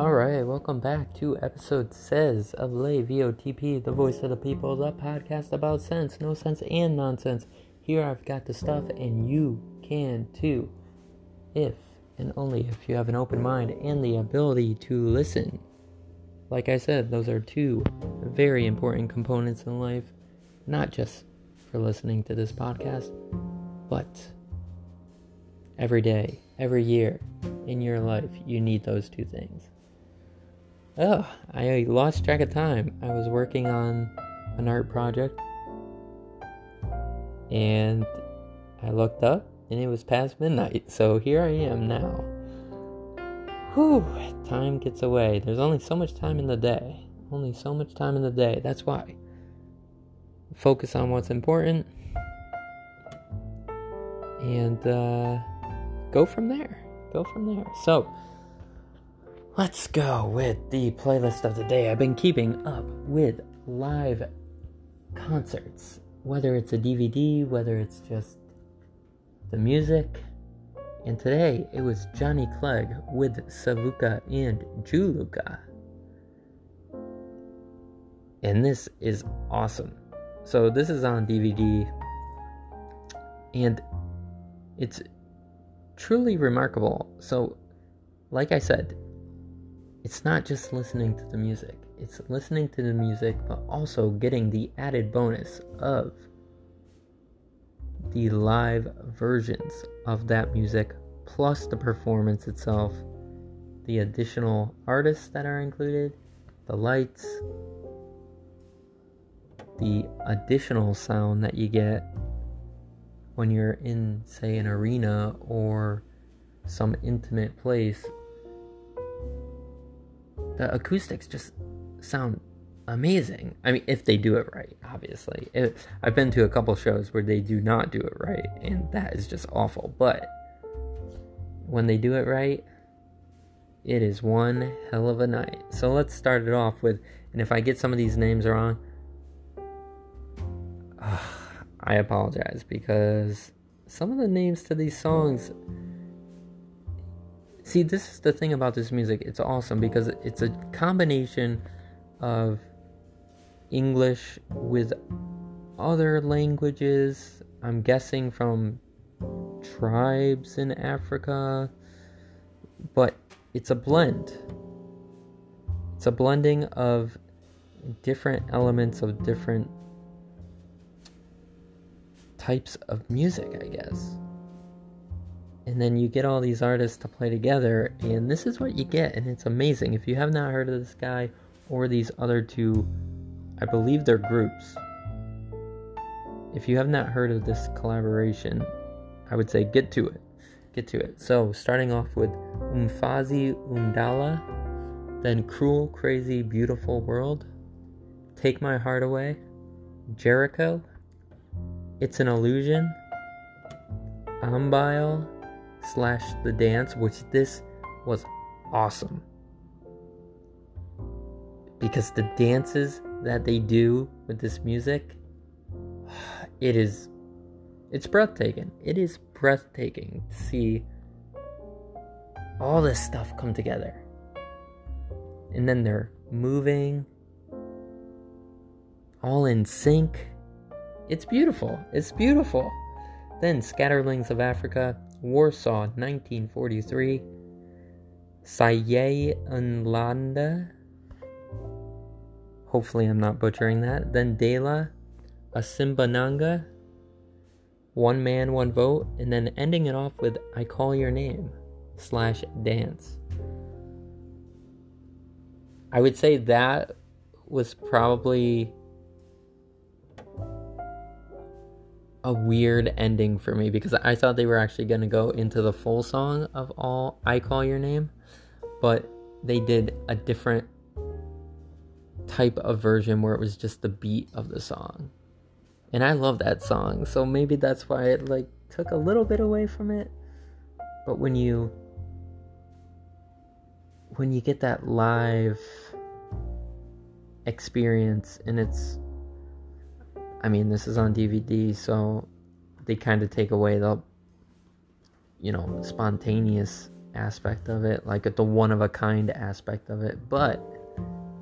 Alright, welcome back to episode says of Lay VOTP, the voice of the people, the podcast about sense, no sense, and nonsense. Here I've got the stuff, and you can too. If and only if you have an open mind and the ability to listen. Like I said, those are two very important components in life, not just for listening to this podcast, but every day, every year in your life, you need those two things. Oh, I lost track of time. I was working on an art project and I looked up and it was past midnight. So here I am now. Whew, time gets away. There's only so much time in the day. Only so much time in the day. That's why. Focus on what's important and uh, go from there. Go from there. So, Let's go with the playlist of the day. I've been keeping up with live concerts, whether it's a DVD, whether it's just the music. And today it was Johnny Clegg with Savuka and Juluka. And this is awesome. So this is on DVD and it's truly remarkable. So like I said, it's not just listening to the music, it's listening to the music, but also getting the added bonus of the live versions of that music, plus the performance itself, the additional artists that are included, the lights, the additional sound that you get when you're in, say, an arena or some intimate place the acoustics just sound amazing. I mean, if they do it right, obviously. It, I've been to a couple shows where they do not do it right, and that is just awful. But when they do it right, it is one hell of a night. So let's start it off with, and if I get some of these names wrong, uh, I apologize because some of the names to these songs See, this is the thing about this music. It's awesome because it's a combination of English with other languages. I'm guessing from tribes in Africa, but it's a blend. It's a blending of different elements of different types of music, I guess and then you get all these artists to play together and this is what you get and it's amazing. If you have not heard of this guy or these other two i believe they're groups. If you have not heard of this collaboration i would say get to it. Get to it. So starting off with umfazi undala then cruel crazy beautiful world take my heart away jericho it's an illusion Ambile, slash the dance, which this was awesome. Because the dances that they do with this music, it is it's breathtaking. It is breathtaking to see all this stuff come together. And then they're moving all in sync. It's beautiful. It's beautiful. Then Scatterlings of Africa, Warsaw, 1943. Saye Nlanda. Hopefully, I'm not butchering that. Then Dela, Asimbonanga. One man, one vote. And then ending it off with I Call Your Name slash dance. I would say that was probably a weird ending for me because I thought they were actually going to go into the full song of all I Call Your Name, but they did a different type of version where it was just the beat of the song. And I love that song, so maybe that's why it like took a little bit away from it. But when you when you get that live experience and it's I mean, this is on DVD, so they kind of take away the, you know, spontaneous aspect of it, like the one of a kind aspect of it, but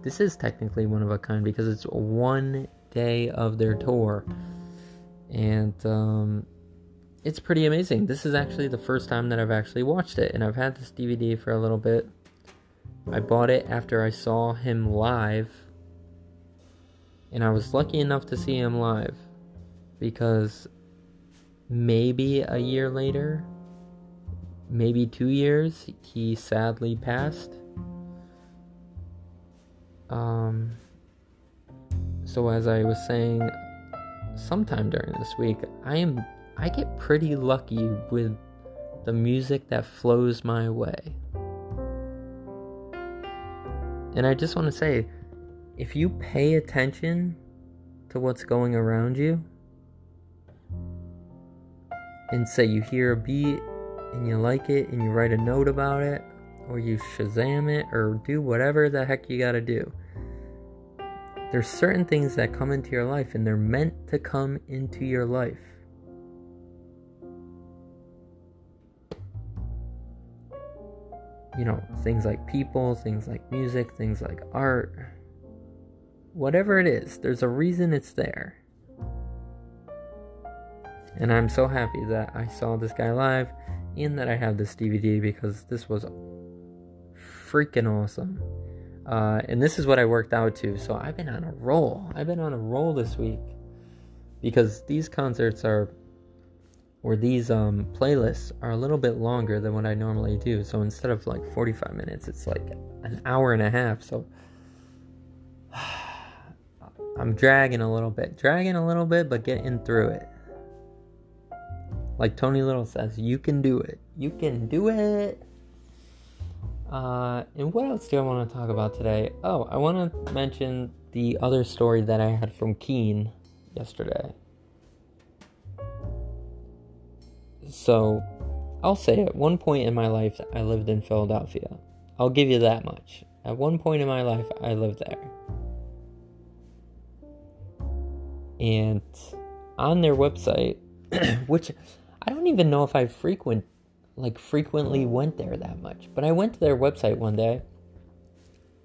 this is technically one of a kind because it's one day of their tour. And um, it's pretty amazing. This is actually the first time that I've actually watched it, and I've had this DVD for a little bit. I bought it after I saw him live, and I was lucky enough to see him live because maybe a year later, maybe two years, he sadly passed. Um, so as I was saying, sometime during this week, I am I get pretty lucky with the music that flows my way. And I just want to say, if you pay attention to what's going around you, and say you hear a beat and you like it and you write a note about it, or you Shazam it, or do whatever the heck you gotta do. There's certain things that come into your life and they're meant to come into your life. You know, things like people, things like music, things like art. Whatever it is, there's a reason it's there. And I'm so happy that I saw this guy live and that I have this DVD because this was freaking awesome. Uh, and this is what I worked out to. So I've been on a roll. I've been on a roll this week because these concerts are, or these um, playlists are a little bit longer than what I normally do. So instead of like 45 minutes, it's like an hour and a half. So I'm dragging a little bit, dragging a little bit, but getting through it. Like Tony Little says, you can do it. You can do it. Uh, and what else do I want to talk about today? Oh, I want to mention the other story that I had from Keane yesterday. So, I'll say at one point in my life, I lived in Philadelphia. I'll give you that much. At one point in my life, I lived there. And on their website, which I don't even know if I frequent like frequently went there that much. But I went to their website one day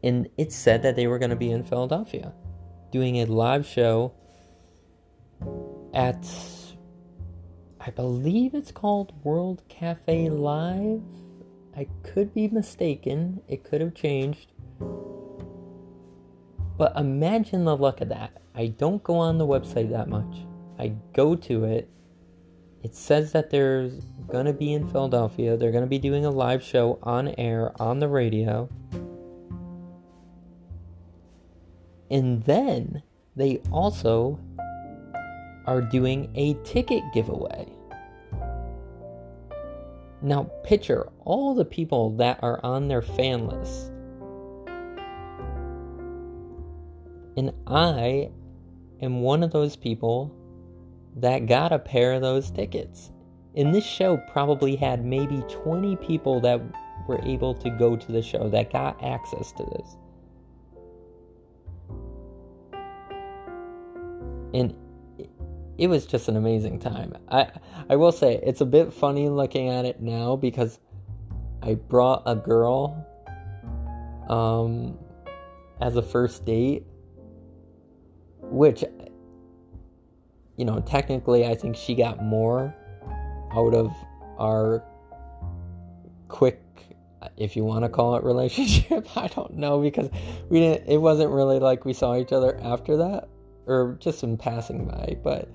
and it said that they were going to be in Philadelphia doing a live show at I believe it's called World Cafe Live. I could be mistaken. It could have changed. But imagine the luck of that. I don't go on the website that much. I go to it it says that there's going to be in Philadelphia. They're going to be doing a live show on air on the radio. And then they also are doing a ticket giveaway. Now, picture all the people that are on their fan list. And I am one of those people that got a pair of those tickets. And this show probably had maybe 20 people that were able to go to the show that got access to this. And it was just an amazing time. I I will say it's a bit funny looking at it now because I brought a girl um as a first date which you know, technically, I think she got more out of our quick, if you want to call it relationship. I don't know because we didn't, it wasn't really like we saw each other after that or just in passing by, but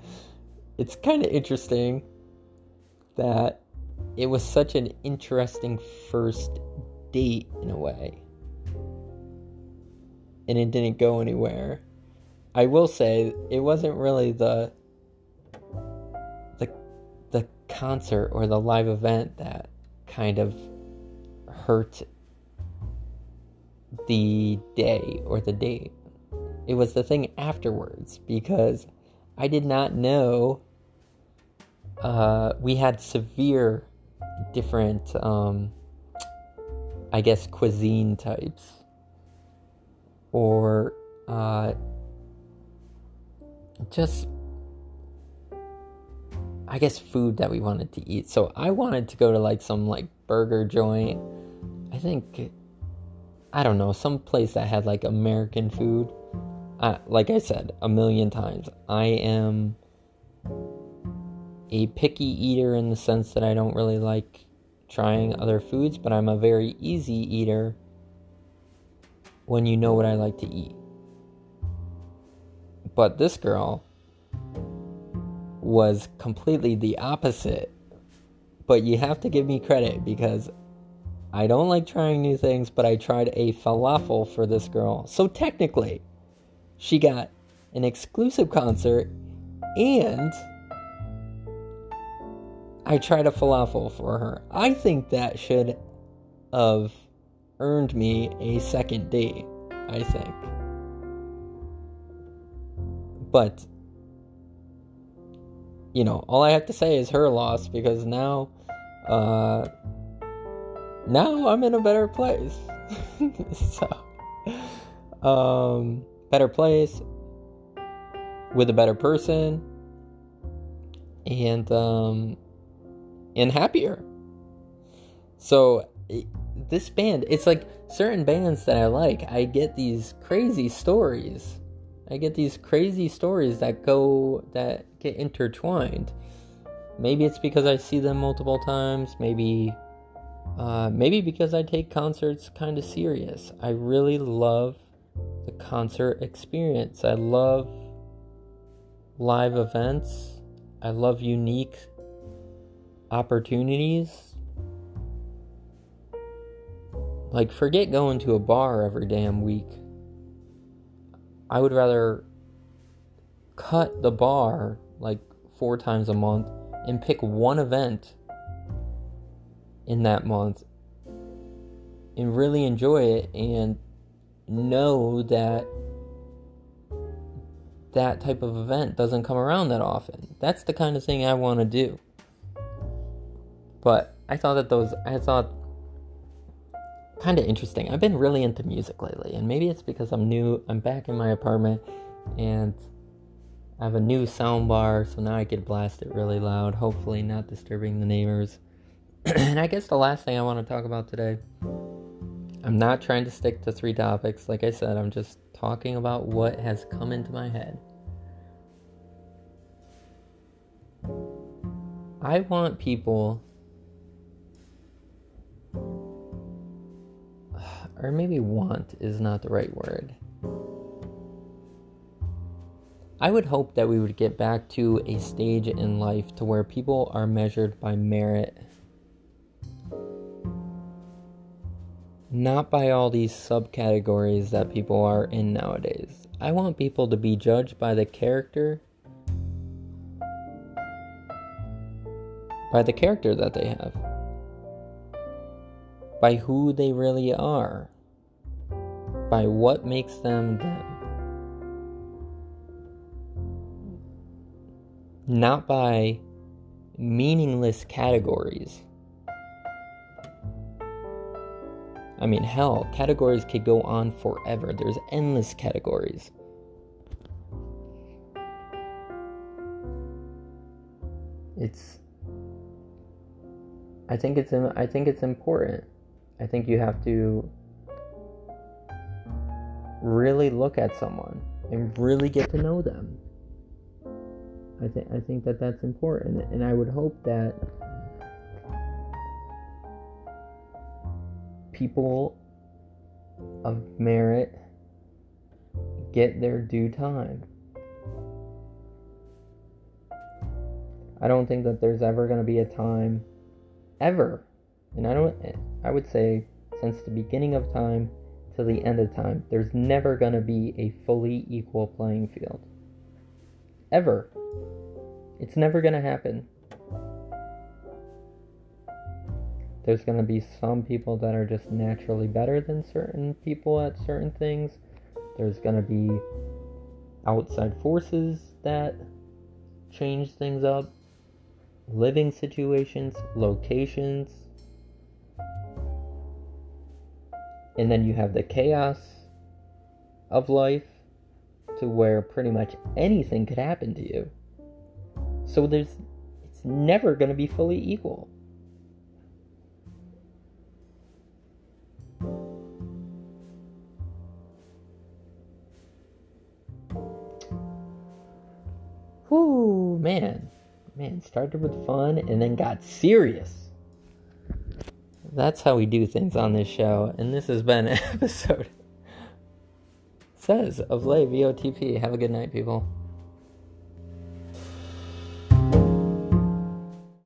it's kind of interesting that it was such an interesting first date in a way. And it didn't go anywhere. I will say it wasn't really the the the concert or the live event that kind of hurt the day or the date. It was the thing afterwards because I did not know uh, we had severe different, um, I guess, cuisine types or uh, just I guess food that we wanted to eat. So I wanted to go to like some like burger joint. I think I don't know, some place that had like American food. Uh, like I said a million times, I am a picky eater in the sense that I don't really like trying other foods, but I'm a very easy eater when you know what I like to eat. But this girl was completely the opposite. But you have to give me credit because I don't like trying new things, but I tried a falafel for this girl. So technically, she got an exclusive concert and I tried a falafel for her. I think that should have earned me a second date, I think. But, you know, all I have to say is her loss because now, uh, now I'm in a better place. so, um, better place with a better person and, um, and happier. So this band, it's like certain bands that I like, I get these crazy stories. I get these crazy stories that go that get intertwined. Maybe it's because I see them multiple times, maybe uh, maybe because I take concerts kind of serious. I really love the concert experience. I love live events. I love unique opportunities. Like, forget going to a bar every damn week. I would rather cut the bar like four times a month and pick one event in that month and really enjoy it and know that that type of event doesn't come around that often. That's the kind of thing I want to do. But I thought that those, I thought kind of interesting. I've been really into music lately, and maybe it's because I'm new, I'm back in my apartment, and I have a new sound bar, so now I can blast it really loud, hopefully, not disturbing the neighbors. and I guess the last thing I want to talk about today, I'm not trying to stick to three topics. Like I said, I'm just talking about what has come into my head. I want people or maybe want is not the right word. I would hope that we would get back to a stage in life to where people are measured by merit, not by all these subcategories that people are in nowadays. I want people to be judged by the character by the character that they have by who they really are, by what makes them them. Not by meaningless categories. I mean, hell, categories could go on forever. There's endless categories. It's I think it's I think it's important I think you have to really look at someone and really get to know them. I think I think that that's important, and I would hope that people of merit get their due time. I don't think that there's ever going to be a time ever and I don't I would say since the beginning of time to the end of time, there's never going to be a fully equal playing field. Ever. It's never going to happen. There's going to be some people that are just naturally better than certain people at certain things. There's going to be outside forces that change things up, living situations, locations, And then you have the chaos of life to where pretty much anything could happen to you. So there's it's never going to be fully equal. Whoo, man. Man, started with fun and then got serious. That's how we do things on this show, and this has been episode says of Lay VOTP. Have a good night, people.